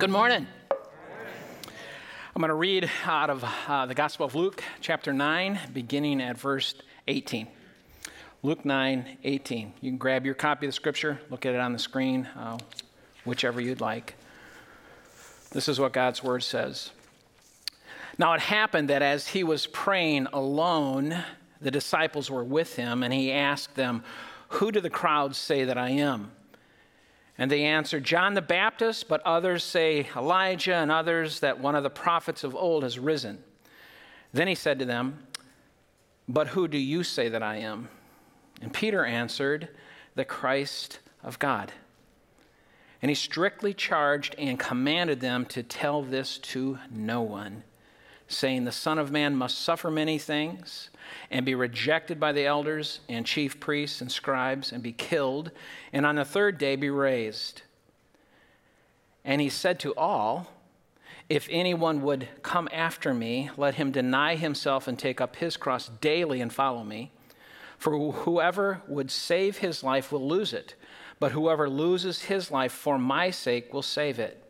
Good morning. I'm going to read out of uh, the Gospel of Luke, chapter 9, beginning at verse 18. Luke 9, 18. You can grab your copy of the scripture, look at it on the screen, uh, whichever you'd like. This is what God's word says. Now it happened that as he was praying alone, the disciples were with him, and he asked them, Who do the crowds say that I am? And they answered, John the Baptist, but others say Elijah, and others that one of the prophets of old has risen. Then he said to them, But who do you say that I am? And Peter answered, The Christ of God. And he strictly charged and commanded them to tell this to no one, saying, The Son of Man must suffer many things and be rejected by the elders and chief priests and scribes and be killed, and on the third day be raised. And he said to all, If anyone would come after me, let him deny himself and take up his cross daily and follow me. For whoever would save his life will lose it, but whoever loses his life for my sake will save it.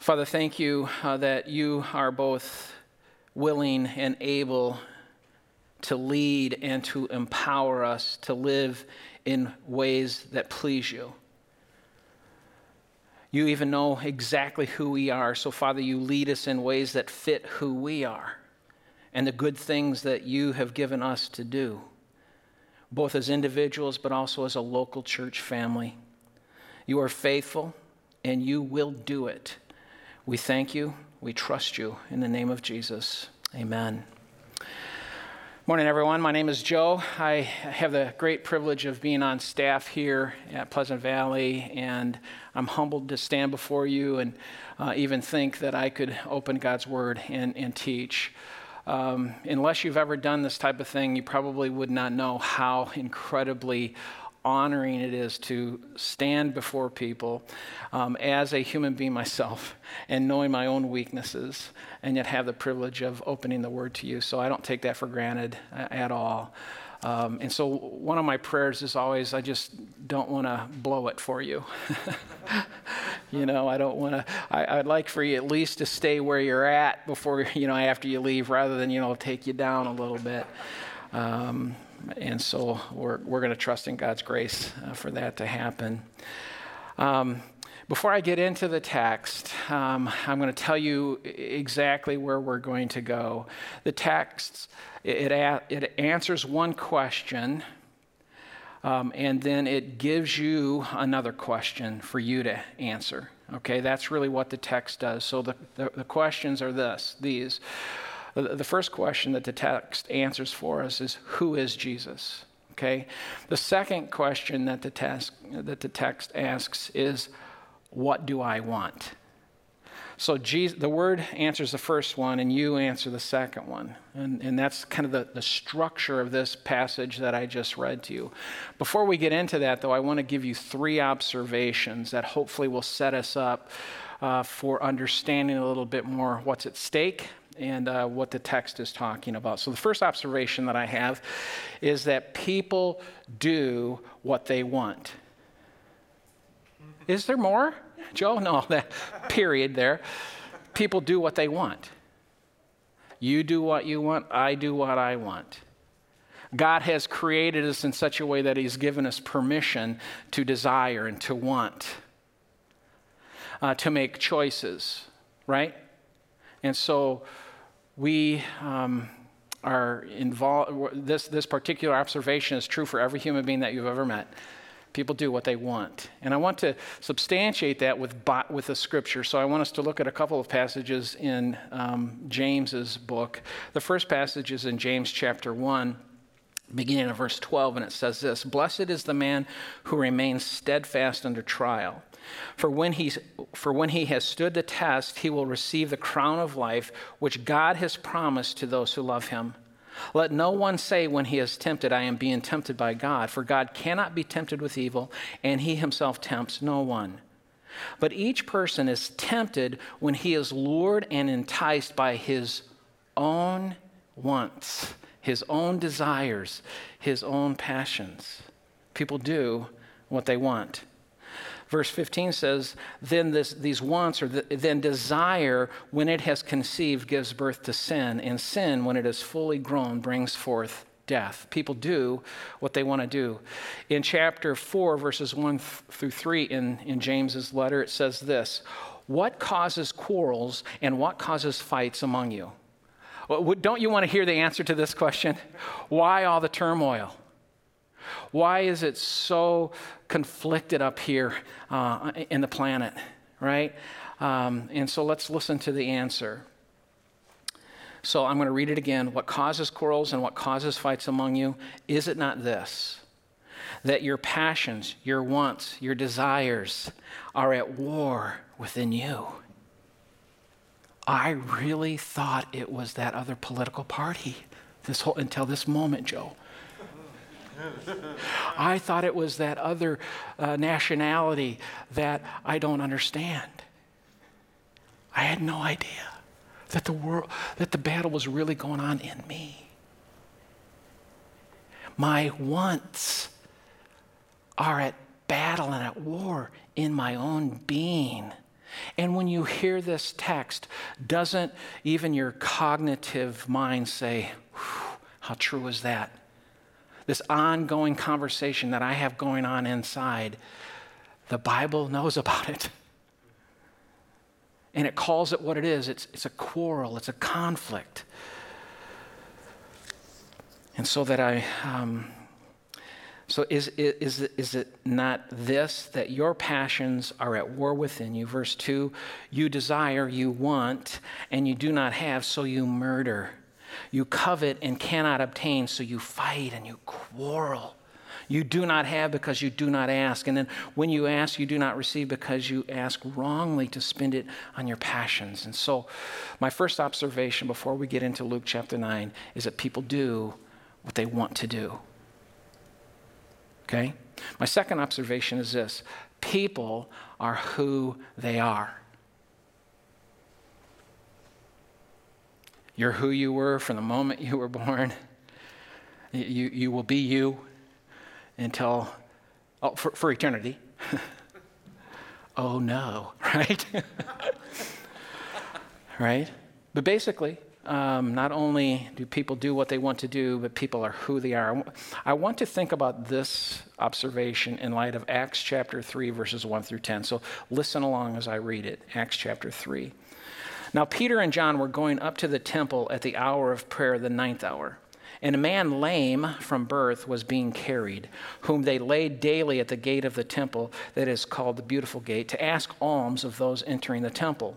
Father, thank you uh, that you are both willing and able to lead and to empower us to live in ways that please you. You even know exactly who we are. So, Father, you lead us in ways that fit who we are and the good things that you have given us to do, both as individuals but also as a local church family. You are faithful and you will do it. We thank you. We trust you. In the name of Jesus, amen. Morning, everyone. My name is Joe. I have the great privilege of being on staff here at Pleasant Valley, and I'm humbled to stand before you and uh, even think that I could open God's Word and, and teach. Um, unless you've ever done this type of thing, you probably would not know how incredibly honoring it is to stand before people um, as a human being myself and knowing my own weaknesses and yet have the privilege of opening the word to you. So I don't take that for granted uh, at all. Um, and so, one of my prayers is always, I just don't want to blow it for you. you know, I don't want to, I'd like for you at least to stay where you're at before, you know, after you leave rather than, you know, take you down a little bit. Um, and so, we're, we're going to trust in God's grace uh, for that to happen. Um, before I get into the text, um, I'm going to tell you exactly where we're going to go. The text it, it, it answers one question, um, and then it gives you another question for you to answer. Okay, that's really what the text does. So the, the, the questions are this, these. The, first question that the text answers for us is Who is Jesus? Okay. The second question that the, text, that the text asks is What do I want? So Jesus, the word answers the first one, and you answer the second one. And, and that's kind of the, the structure of this passage that I just read to you. Before we get into that, though, I want to give you three observations that hopefully will set us up uh, for understanding a little bit more what's at stake and uh, what the text is talking about. So, the first observation that I have is that people do what they want. Is there more? Joe? No, that period there. People do what they want. You do what you want, I do what I want. God has created us in such a way that He's given us permission to desire and to want, uh, to make choices, right? And so we um, are involved. This, this particular observation is true for every human being that you've ever met. People do what they want. And I want to substantiate that with, with the scripture. So I want us to look at a couple of passages in um, James's book. The first passage is in James chapter 1, beginning of verse 12, and it says this Blessed is the man who remains steadfast under trial. For when, he's, for when he has stood the test, he will receive the crown of life which God has promised to those who love him. Let no one say when he is tempted, I am being tempted by God, for God cannot be tempted with evil, and he himself tempts no one. But each person is tempted when he is lured and enticed by his own wants, his own desires, his own passions. People do what they want. Verse 15 says, Then this, these wants, or the, then desire, when it has conceived, gives birth to sin, and sin, when it is fully grown, brings forth death. People do what they want to do. In chapter 4, verses 1 through 3 in, in James's letter, it says this What causes quarrels and what causes fights among you? Well, don't you want to hear the answer to this question? Why all the turmoil? Why is it so conflicted up here uh, in the planet, right? Um, and so let's listen to the answer. So I'm going to read it again. What causes quarrels and what causes fights among you? Is it not this? That your passions, your wants, your desires are at war within you. I really thought it was that other political party this whole, until this moment, Joe. I thought it was that other uh, nationality that I don't understand. I had no idea that the world that the battle was really going on in me. My wants are at battle and at war in my own being. And when you hear this text, doesn't even your cognitive mind say, How true is that? this ongoing conversation that I have going on inside, the Bible knows about it. And it calls it what it is it's, it's a quarrel, it's a conflict. And so that I, um, so is, is, is it not this, that your passions are at war within you? Verse 2 you desire, you want, and you do not have, so you murder. You covet and cannot obtain, so you fight and you quarrel. You do not have because you do not ask. And then when you ask, you do not receive because you ask wrongly to spend it on your passions. And so, my first observation before we get into Luke chapter 9 is that people do what they want to do. Okay? My second observation is this people are who they are. You're who you were from the moment you were born. You, you will be you until, oh, for, for eternity. oh no, right? right? But basically, um, not only do people do what they want to do, but people are who they are. I want to think about this observation in light of Acts chapter 3, verses 1 through 10. So listen along as I read it. Acts chapter 3. Now, Peter and John were going up to the temple at the hour of prayer, the ninth hour. And a man lame from birth was being carried, whom they laid daily at the gate of the temple that is called the Beautiful Gate, to ask alms of those entering the temple.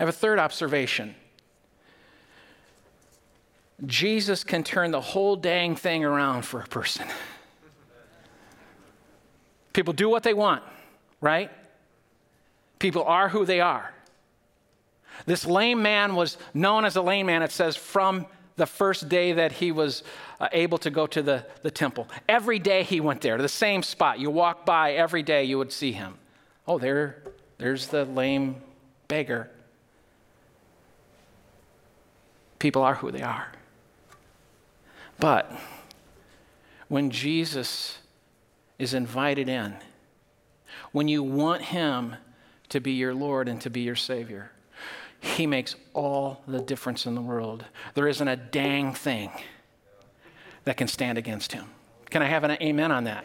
I have a third observation. Jesus can turn the whole dang thing around for a person. People do what they want, right? People are who they are. This lame man was known as a lame man, it says, from the first day that he was uh, able to go to the, the temple. Every day he went there, to the same spot. You walk by every day, you would see him. Oh, there, there's the lame beggar. People are who they are. But when Jesus is invited in, when you want him to be your Lord and to be your Savior, he makes all the difference in the world. There isn't a dang thing that can stand against him. Can I have an amen on that?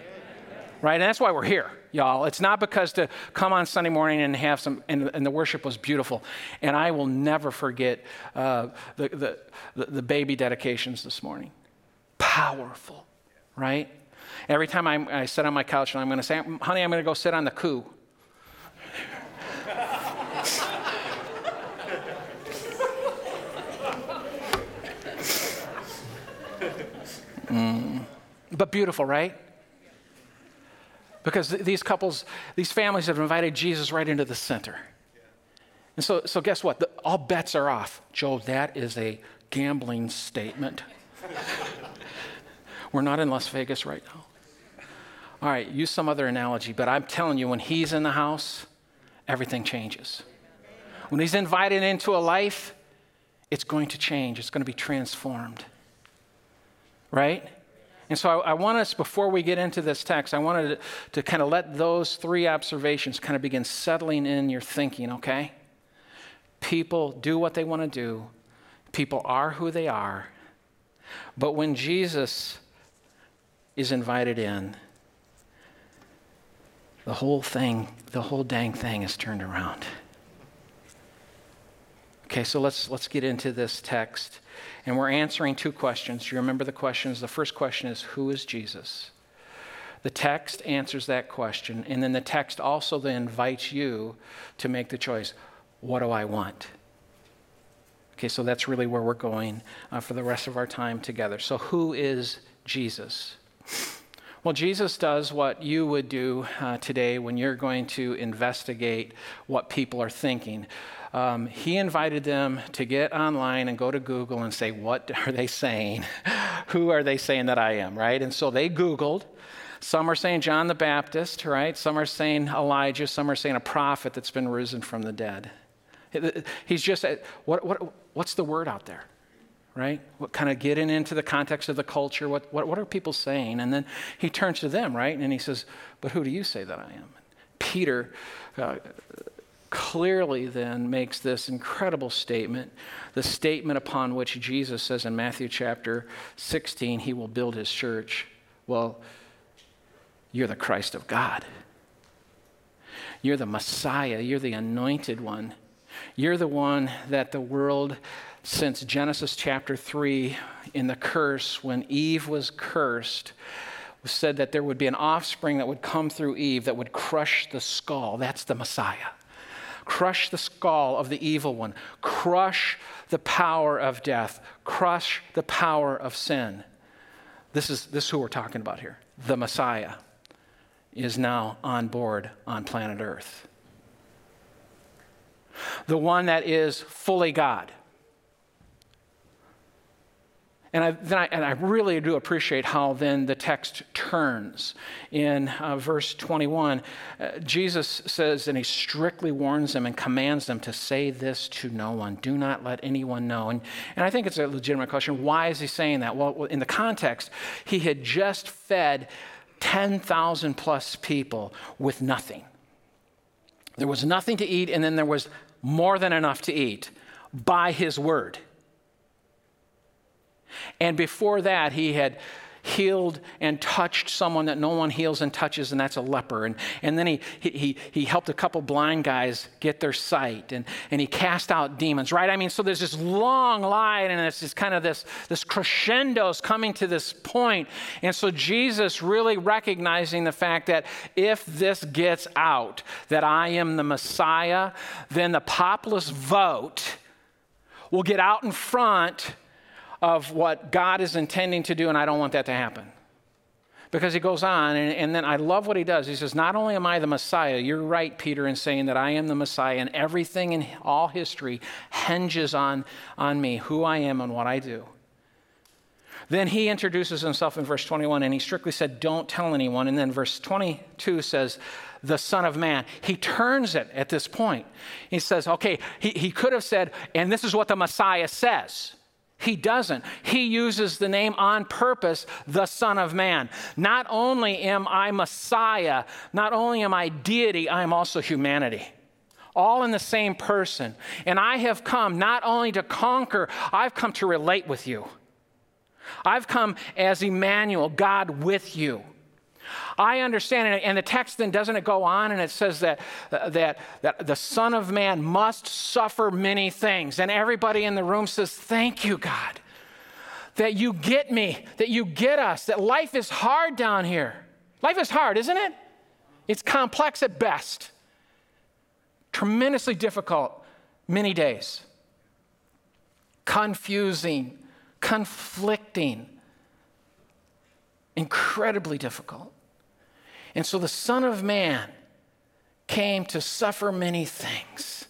Right? And that's why we're here, y'all. It's not because to come on Sunday morning and have some, and, and the worship was beautiful. And I will never forget uh, the, the, the, the baby dedications this morning. Powerful, right? Every time I'm, I sit on my couch and I'm going to say, honey, I'm going to go sit on the coo. Mm. But beautiful, right? Because th- these couples, these families have invited Jesus right into the center. And so, so guess what? The, all bets are off. Joe, that is a gambling statement. We're not in Las Vegas right now. All right, use some other analogy, but I'm telling you, when he's in the house, everything changes. When he's invited into a life, it's going to change, it's going to be transformed right? And so I, I, want us, before we get into this text, I wanted to, to kind of let those three observations kind of begin settling in your thinking, okay? People do what they want to do, people are who they are. But when Jesus is invited in, the whole thing, the whole dang thing is turned around. Okay, so let's, let's get into this text. And we're answering two questions. You remember the questions? The first question is Who is Jesus? The text answers that question. And then the text also then invites you to make the choice What do I want? Okay, so that's really where we're going uh, for the rest of our time together. So, who is Jesus? Well, Jesus does what you would do uh, today when you're going to investigate what people are thinking um, he invited them to get online and go to Google and say, What are they saying? Who are they saying that I am, right? And so they Googled. Some are saying John the Baptist, right? Some are saying Elijah. Some are saying a prophet that's been risen from the dead. He's just, what, what, what's the word out there? right? What kind of getting into the context of the culture? What, what, what are people saying? And then he turns to them, right? And he says, But who do you say that I am? Peter uh, clearly then makes this incredible statement, the statement upon which Jesus says in Matthew chapter 16, he will build his church. Well, you're the Christ of God. You're the Messiah. You're the anointed one. You're the one that the world, since Genesis chapter 3, in the curse, when Eve was cursed, said that there would be an offspring that would come through Eve that would crush the skull. That's the Messiah. Crush the skull of the evil one. Crush the power of death. Crush the power of sin. This is, this is who we're talking about here. The Messiah is now on board on planet Earth. The one that is fully God. And I, then I, and I really do appreciate how then the text turns. In uh, verse 21, uh, Jesus says, and he strictly warns them and commands them to say this to no one. Do not let anyone know. And, and I think it's a legitimate question. Why is he saying that? Well, in the context, he had just fed 10,000 plus people with nothing. There was nothing to eat, and then there was more than enough to eat by his word. And before that, he had healed and touched someone that no one heals and touches, and that's a leper. And, and then he, he, he helped a couple blind guys get their sight, and, and he cast out demons, right? I mean, so there's this long line, and it's just kind of this, this crescendo is coming to this point. And so Jesus really recognizing the fact that if this gets out, that I am the Messiah, then the populist vote will get out in front of what God is intending to do, and I don't want that to happen. Because he goes on, and, and, then I love what he does. He says, Not only am I the Messiah, you're right, Peter, in saying that I am the Messiah, and everything in all history hinges on, on me, who I am, and what I do. Then he introduces himself in verse 21 and he strictly said, Don't tell anyone. And then verse 22 says, The Son of Man. He turns it at this point. He says, Okay, he, he could have said, And this is what the Messiah says. He doesn't. He uses the name on purpose, the Son of Man. Not only am I Messiah, not only am I deity, I am also humanity all in the same person. And I have come not only to conquer, I've come to relate with you. I've come as Emmanuel, God with you. I understand, and the text then doesn't it go on and it says that, uh, that, that the Son of Man must suffer many things. And everybody in the room says, Thank you, God, that you get me, that you get us, that life is hard down here. Life is hard, isn't it? It's complex at best, tremendously difficult many days, confusing conflicting, incredibly difficult. And so the Son of Man came to suffer many things.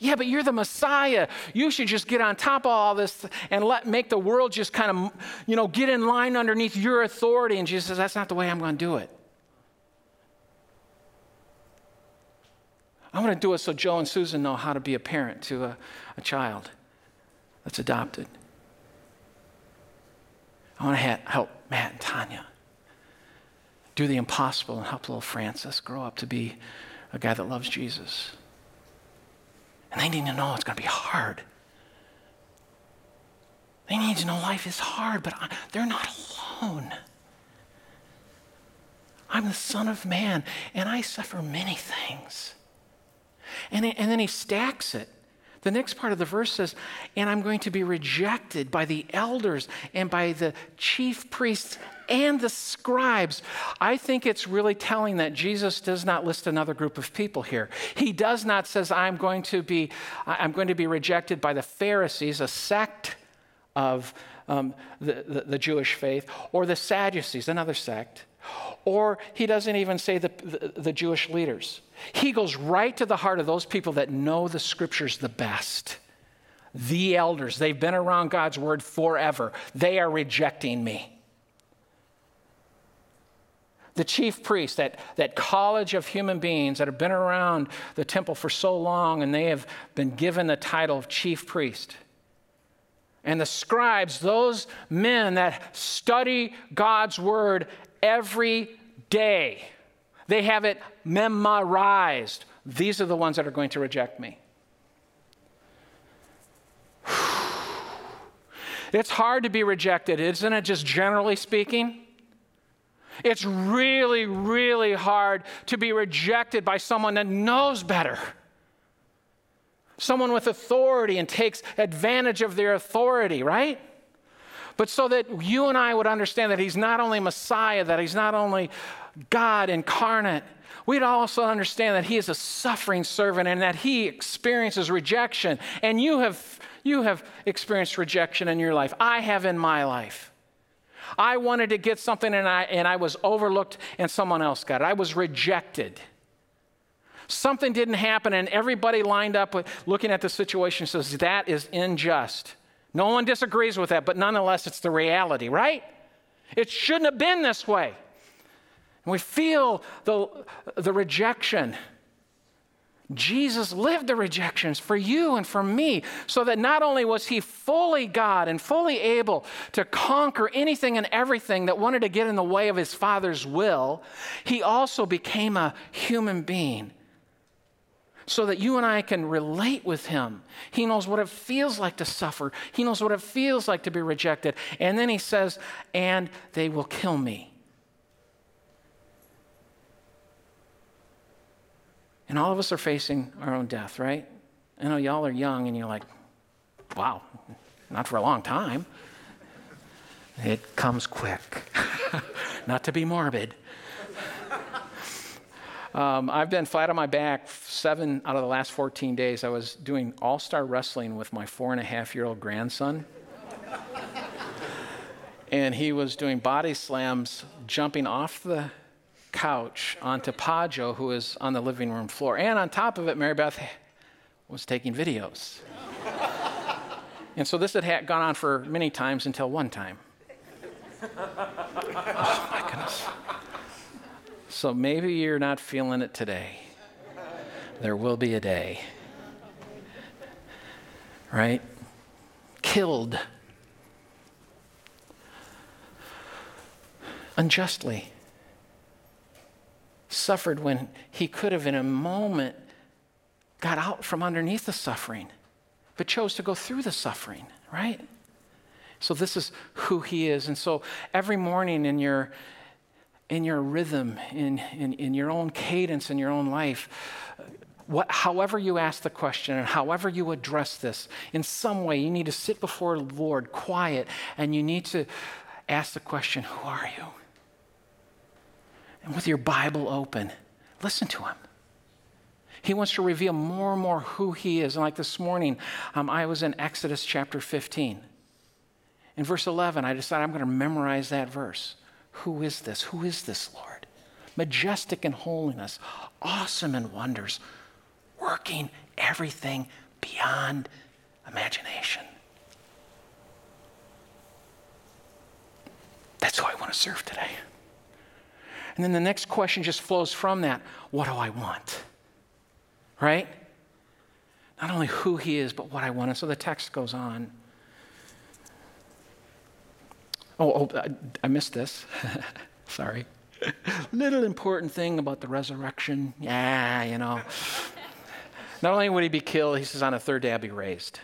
Yeah, but you're the Messiah. You should just get on top of all this and let make the world just kind of, you know, get in line underneath your authority. And Jesus says, That's not the way I'm going to do it. I want to do it so Joe and Susan know how to be a parent to a, a child that's adopted. I want to help Matt and Tanya do the impossible and help little Francis grow up to be a guy that loves Jesus. And they need to know it's going to be hard. They need to know life is hard, but they're not alone. I'm the Son of Man, and I suffer many things. And, and then he stacks it. The next part of the verse says, And I'm going to be rejected by the elders and by the chief priests and the scribes. I think it's really telling that Jesus does not list another group of people here. He does not says I'm going to be I'm going to be rejected by the Pharisees, a sect of um, the, the, the Jewish faith, or the Sadducees, another sect, or he doesn't even say the, the, the, Jewish leaders. He goes right to the heart of those people that know the scriptures the best. The elders, they've been around God's word forever. They are rejecting me. The chief priests, that, that college of human beings that have been around the temple for so long and they have been given the title of chief priest and the scribes, those men that study God's word every day. They have it memorized. These are the ones that are going to reject me. It's hard to be rejected, isn't it, just generally speaking? It's really, really hard to be rejected by someone that knows better. Someone with authority and takes advantage of their authority, right? But so that you and I would understand that He's not only Messiah, that He's not only God incarnate, we'd also understand that He is a suffering servant and that He experiences rejection. And you have, you have experienced rejection in your life. I have in my life. I wanted to get something and I, and I was overlooked and someone else got it. I was rejected. Something didn't happen and everybody lined up looking at the situation says, that is unjust. No one disagrees with that, but nonetheless, it's the reality, right? It shouldn't have been this way. And we feel the, the rejection. Jesus lived the rejections for you and for me, so that not only was he fully God and fully able to conquer anything and everything that wanted to get in the way of his Father's will, he also became a human being so that you and I can relate with him. He knows what it feels like to suffer, he knows what it feels like to be rejected. And then he says, and they will kill me. And all of us are facing our own death, right? I know y'all are young and you're like, wow, not for a long time. It comes quick. not to be morbid. Um, I've been flat on my back seven out of the last 14 days. I was doing all star wrestling with my four and a half year old grandson. and he was doing body slams, jumping off the couch onto Pajo, who was on the living room floor. And on top of it, Mary Beth was taking videos. and so this had gone on for many times until one time. oh, my goodness. So maybe you're not feeling it today. There will be a day. Right? Killed unjustly. Suffered when he could have, in a moment, got out from underneath the suffering, but chose to go through the suffering, right? So this is who he is. And so every morning in your in your rhythm, in, in, in your own cadence, in your own life, what, however you ask the question and however you address this, in some way you need to sit before the Lord quiet and you need to ask the question, Who are you? And with your Bible open, listen to Him. He wants to reveal more and more who He is. And like this morning, um, I was in Exodus chapter 15. In verse 11, I decided I'm going to memorize that verse. Who is this? Who is this, Lord? Majestic in holiness, awesome in wonders, working everything beyond imagination. That's who I want to serve today. And then the next question just flows from that what do I want? Right? Not only who he is, but what I want. And so the text goes on. Oh, oh I, I missed this. Sorry. Little important thing about the resurrection. Yeah, you know. Not only would he be killed, he says, on the third day I'll be raised.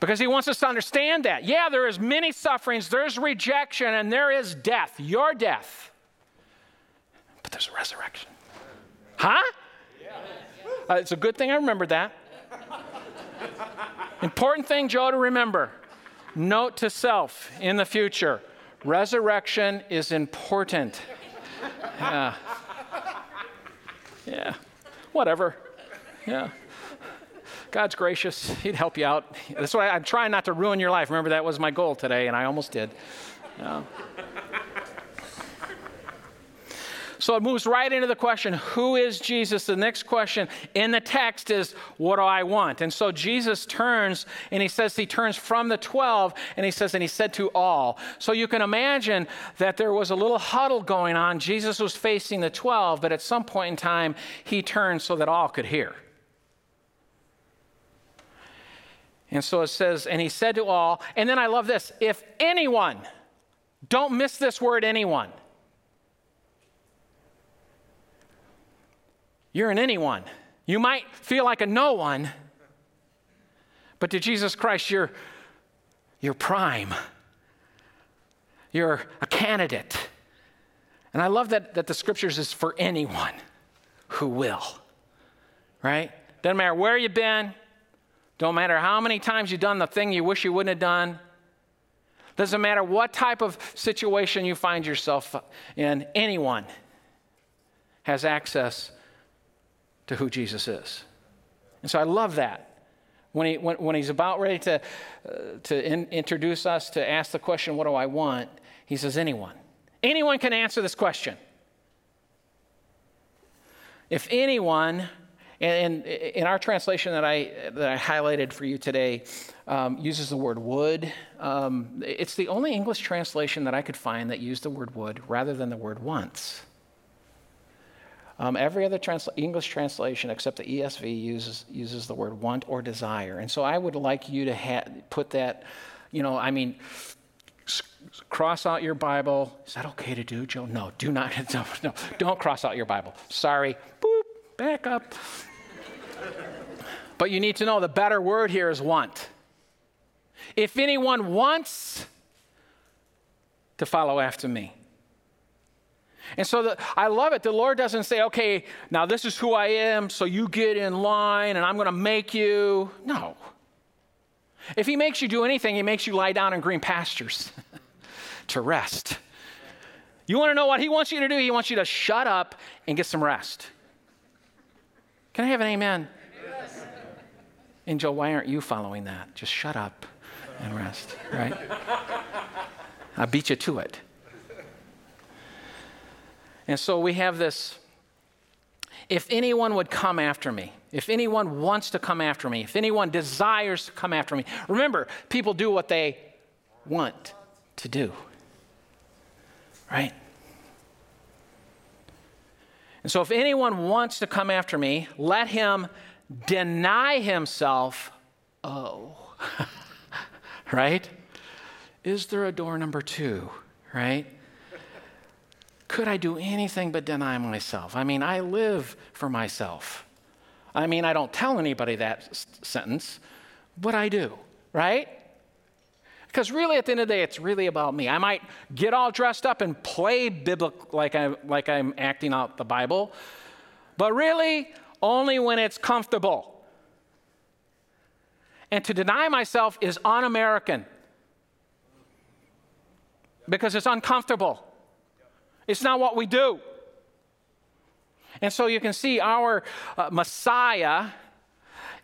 Because he wants us to understand that. Yeah, there is many sufferings, there's rejection, and there is death, your death. But there's a resurrection. Huh? Uh, it's a good thing I remembered that. Important thing, Joe, to remember. Note to self in the future resurrection is important. Yeah. Yeah. Whatever. Yeah. God's gracious. He'd help you out. That's why I'm trying not to ruin your life. Remember, that was my goal today, and I almost did. Yeah. So it moves right into the question who is Jesus? The next question in the text is, what do I want? And so Jesus turns and he says, he turns from the 12 and he says, and he said to all. So you can imagine that there was a little huddle going on. Jesus was facing the 12, but at some point in time, he turned so that all could hear. And so it says, and he said to all, and then I love this if anyone, don't miss this word anyone. You're an anyone. You might feel like a no one, but to Jesus Christ, you're, you're prime. You're a candidate. And I love that, that the scriptures is for anyone who will, right? Doesn't matter where you've been, don't matter how many times you've done the thing you wish you wouldn't have done. Doesn't matter what type of situation you find yourself in, anyone has access to who Jesus is. And so I love that. When, he, when, when he's about ready to, uh, to in, introduce us to ask the question, What do I want? He says, Anyone. Anyone can answer this question. If anyone and, in our translation that I, that I highlighted for you today um, uses the word would. Um, it's the only English translation that I could find that used the word would rather than the word once. Um, every other English translation except the ESV uses, uses the word want or desire. And so I would like you to ha- put that, you know, I mean, cross out your Bible. Is that okay to do, Joe? No, do not. No, no, don't cross out your Bible. Sorry. Boop, back up. But you need to know the better word here is want. If anyone wants to follow after me. And so the, I love it. The Lord doesn't say, okay, now this is who I am, so you get in line and I'm going to make you. No. If He makes you do anything, He makes you lie down in green pastures to rest. You want to know what He wants you to do? He wants you to shut up and get some rest. Can I have an amen? Angel, why aren't you following that? Just shut up and rest, right? I beat you to it. And so we have this if anyone would come after me, if anyone wants to come after me, if anyone desires to come after me, remember, people do what they want. to do. Right? And so, if anyone wants to come after me, let him deny himself. Oh, right? Is there a door number two? Right? Could I do anything but deny myself? I mean, I live for myself. I mean, I don't tell anybody that s- sentence, but I do, right? Because really, at the end of the day, it's really about me. I might get all dressed up and play biblical like, I, like I'm acting out the Bible, but really, only when it's comfortable. And to deny myself is un American because it's uncomfortable. It's not what we do. And so you can see our uh, Messiah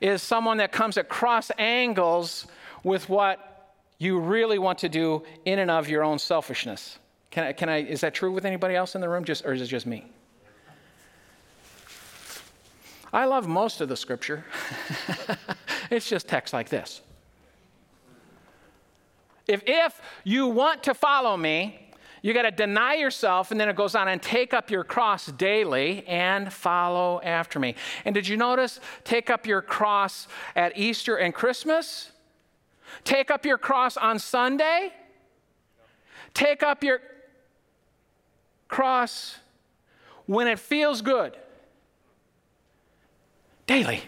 is someone that comes at cross angles with what you really want to do in and of your own selfishness. Can I, can I, is that true with anybody else in the room, just, or is it just me? I love most of the scripture. it's just text like this. If, if you want to follow me, you got to deny yourself, and then it goes on and take up your cross daily and follow after me. And did you notice take up your cross at Easter and Christmas? Take up your cross on Sunday. Take up your cross when it feels good. Daily.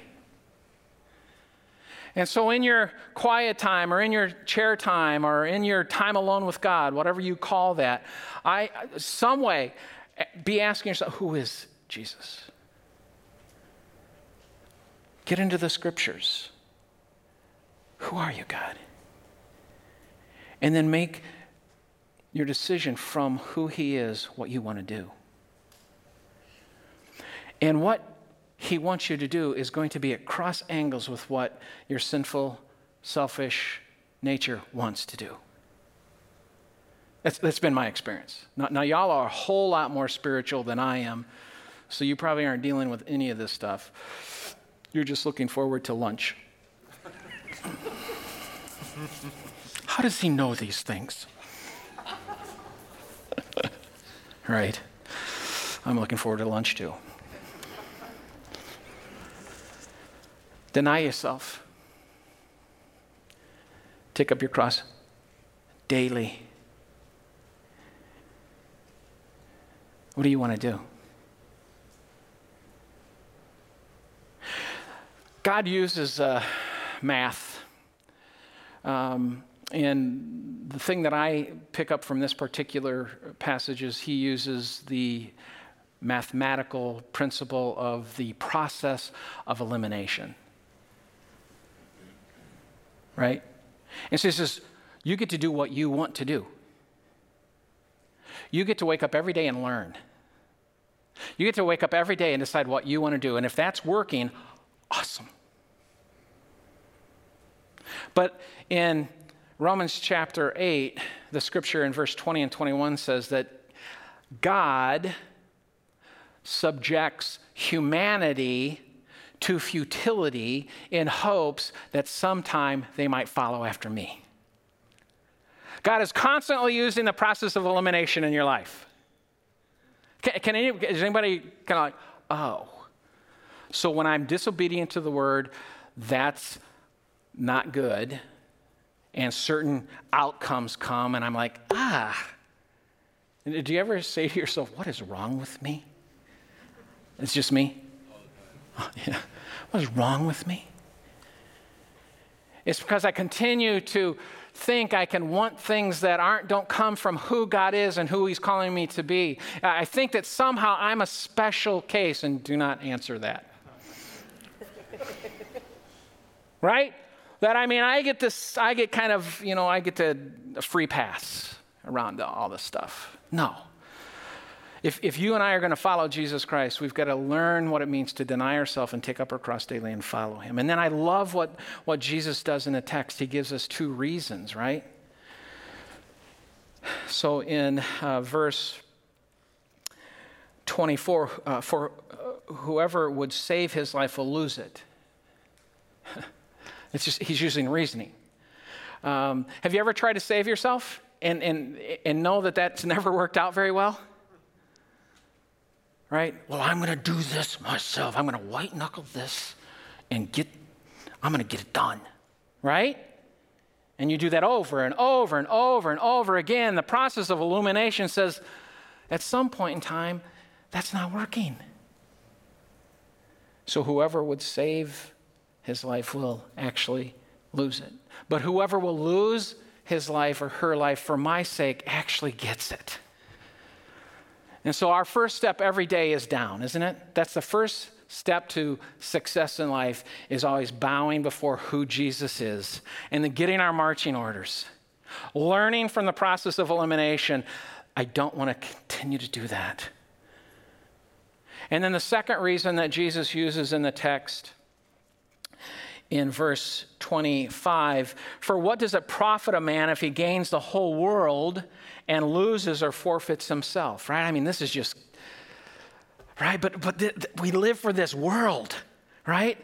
And so, in your quiet time, or in your chair time, or in your time alone with God, whatever you call that, I, some way, be asking yourself, who is Jesus? Get into the scriptures. Who are you, God? And then make your decision from who He is, what you want to do. And what He wants you to do is going to be at cross angles with what your sinful, selfish nature wants to do. That's, that's been my experience. Now, now, y'all are a whole lot more spiritual than I am, so you probably aren't dealing with any of this stuff. You're just looking forward to lunch. How does he know these things? right. I'm looking forward to lunch too. Deny yourself. Take up your cross daily. What do you want to do? God uses uh, math. Um, and the thing that I pick up from this particular passage is he uses the mathematical principle of the process of elimination. Right? And so he says, you get to do what you want to do. You get to wake up every day and learn. You get to wake up every day and decide what you want to do. And if that's working, awesome. But in Romans chapter 8, the scripture in verse 20 and 21 says that God subjects humanity to futility in hopes that sometime they might follow after me. God is constantly using the process of elimination in your life. Can, can any, is anybody kind of like, oh, so when I'm disobedient to the word, that's not good, and certain outcomes come, and I'm like, ah. Do you ever say to yourself, what is wrong with me? It's just me? Yeah. What is wrong with me? It's because I continue to think I can want things that aren't don't come from who God is and who he's calling me to be. I think that somehow I'm a special case and do not answer that. right? That I mean I get this I get kind of, you know, I get to a free pass around all this stuff. No. If, if you and I are going to follow Jesus Christ, we've got to learn what it means to deny ourselves and take up our cross daily and follow him. And then I love what, what Jesus does in the text. He gives us two reasons, right? So in uh, verse 24, uh, for uh, whoever would save his life will lose it. it's just, he's using reasoning. Um, have you ever tried to save yourself? and, and, and know that that's never worked out very well? Right? Well, I'm going to do this myself. I'm going to white knuckle this and get, I'm going to get it done. Right? And you do that over and over and over and over again. The process of illumination says at some point in time, that's not working. So whoever would save his life will actually lose it. But whoever will lose his life or her life for my sake actually gets it. And so our first step every day is down, isn't it? That's the first step to success in life is always bowing before who Jesus is and then getting our marching orders. Learning from the process of elimination, I don't want to continue to do that. And then the second reason that Jesus uses in the text in verse 25 For what does it profit a man if he gains the whole world and loses or forfeits himself? Right? I mean, this is just, right? But, but th- th- we live for this world, right?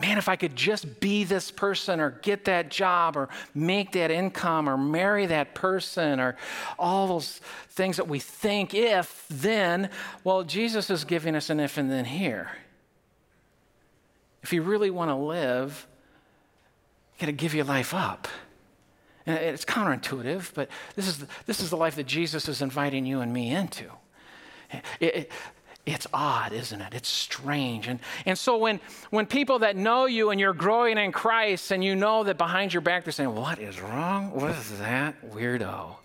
Man, if I could just be this person or get that job or make that income or marry that person or all those things that we think if, then, well, Jesus is giving us an if and then here. If you really want to live, got to give your life up. And it's counterintuitive, but this is, the, this is the life that Jesus is inviting you and me into. It, it, it's odd, isn't it? It's strange. And, and so when, when people that know you and you're growing in Christ and you know that behind your back they're saying, What is wrong? What is that weirdo?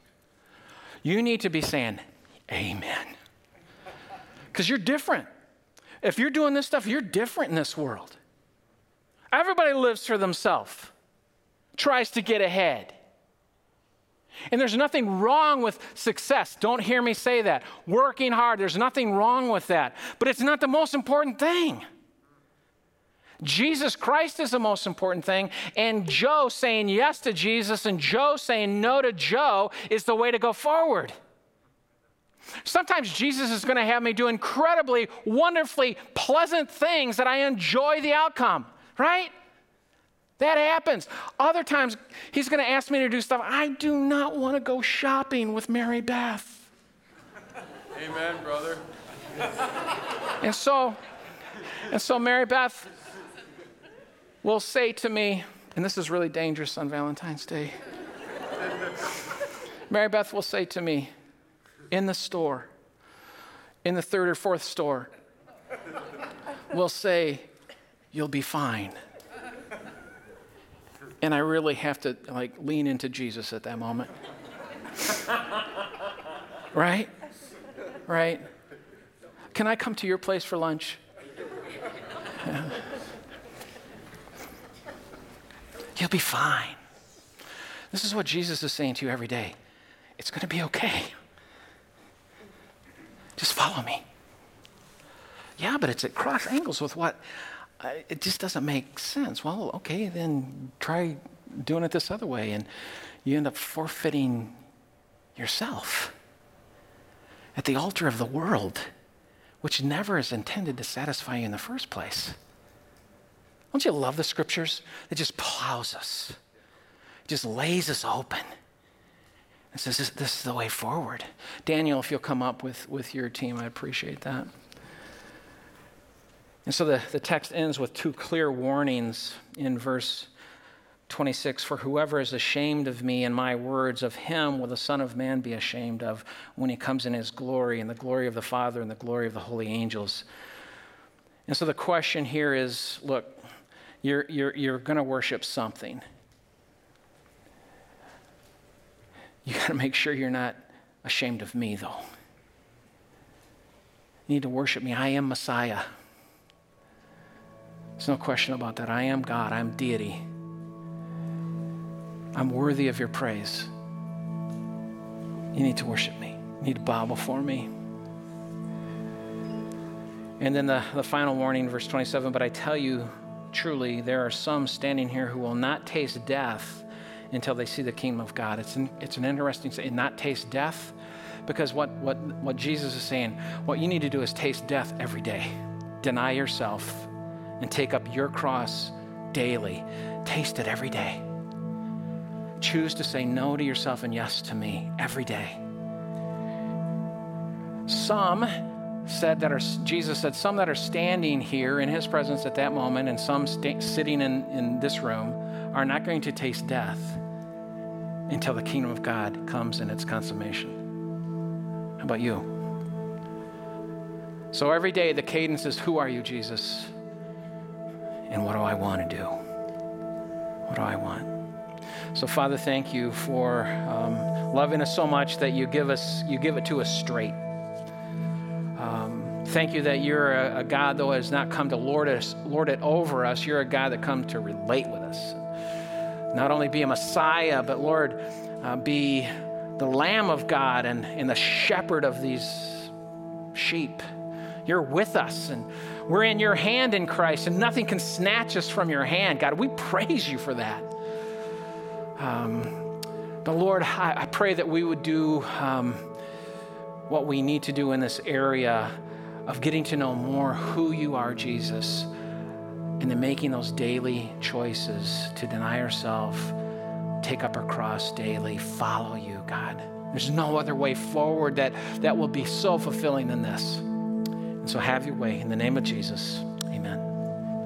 You need to be saying, Amen. Because you're different. If you're doing this stuff, you're different in this world. Everybody lives for themselves, tries to get ahead. And there's nothing wrong with success. Don't hear me say that. Working hard, there's nothing wrong with that. But it's not the most important thing. Jesus Christ is the most important thing, and Joe saying yes to Jesus and Joe saying no to Joe is the way to go forward. Sometimes Jesus is going to have me do incredibly, wonderfully pleasant things that I enjoy the outcome, right? That happens. Other times, he's going to ask me to do stuff. I do not want to go shopping with Mary Beth. Amen, brother. And so, and so Mary Beth will say to me, and this is really dangerous on Valentine's Day. Mary Beth will say to me, in the store, in the third or fourth store, will say, You'll be fine. And I really have to like lean into Jesus at that moment. right? Right? Can I come to your place for lunch? You'll be fine. This is what Jesus is saying to you every day. It's going to be okay. Just follow me. Yeah, but it's at cross angles with what it just doesn't make sense. Well, okay, then try doing it this other way, and you end up forfeiting yourself at the altar of the world, which never is intended to satisfy you in the first place. Don't you love the scriptures? It just plows us, it just lays us open. and says, this, this is the way forward. Daniel, if you'll come up with, with your team, I appreciate that. And so the, the text ends with two clear warnings in verse 26 For whoever is ashamed of me and my words, of him will the Son of Man be ashamed of when he comes in his glory, and the glory of the Father and the glory of the holy angels. And so the question here is look, you're, you're, you're going to worship something. You got to make sure you're not ashamed of me, though. You need to worship me. I am Messiah. There's no question about that. I am God, I'm deity. I'm worthy of your praise. You need to worship me, you need to bow before me. And then the, the final warning, verse 27 But I tell you truly, there are some standing here who will not taste death until they see the kingdom of God. It's an, it's an interesting thing, not taste death, because what, what, what Jesus is saying, what you need to do is taste death every day. Deny yourself and take up your cross daily. Taste it every day. choose to say no to yourself and yes to me every day. Some said that are, Jesus said, some that are standing here in his presence at that moment and some sta- sitting in, in this room are not going to taste death until the kingdom of God comes in its consummation. How about you? So every day the cadence is Who are you, Jesus? And what do I want to do? What do I want? So, Father, thank you for um, loving us so much that you give us, you give it to us straight. Um, thank you that you're a, a, God, though, has not come to lord, us, lord it over us. You're a God that comes to relate with us. Not only be a Messiah, but Lord, uh, be the Lamb of God and, and the shepherd of these sheep. You're with us, and we're in your hand in Christ, and nothing can snatch us from your hand. God, we praise you for that. Um, but Lord, I, I, pray that we would do um, what we need to do in this area of getting to know more who you are, Jesus, and then making those daily choices to deny ourselves, take up our cross daily, follow you, God. There's no other way forward that, that will be so fulfilling than this. So have your way in the name of Jesus. Amen.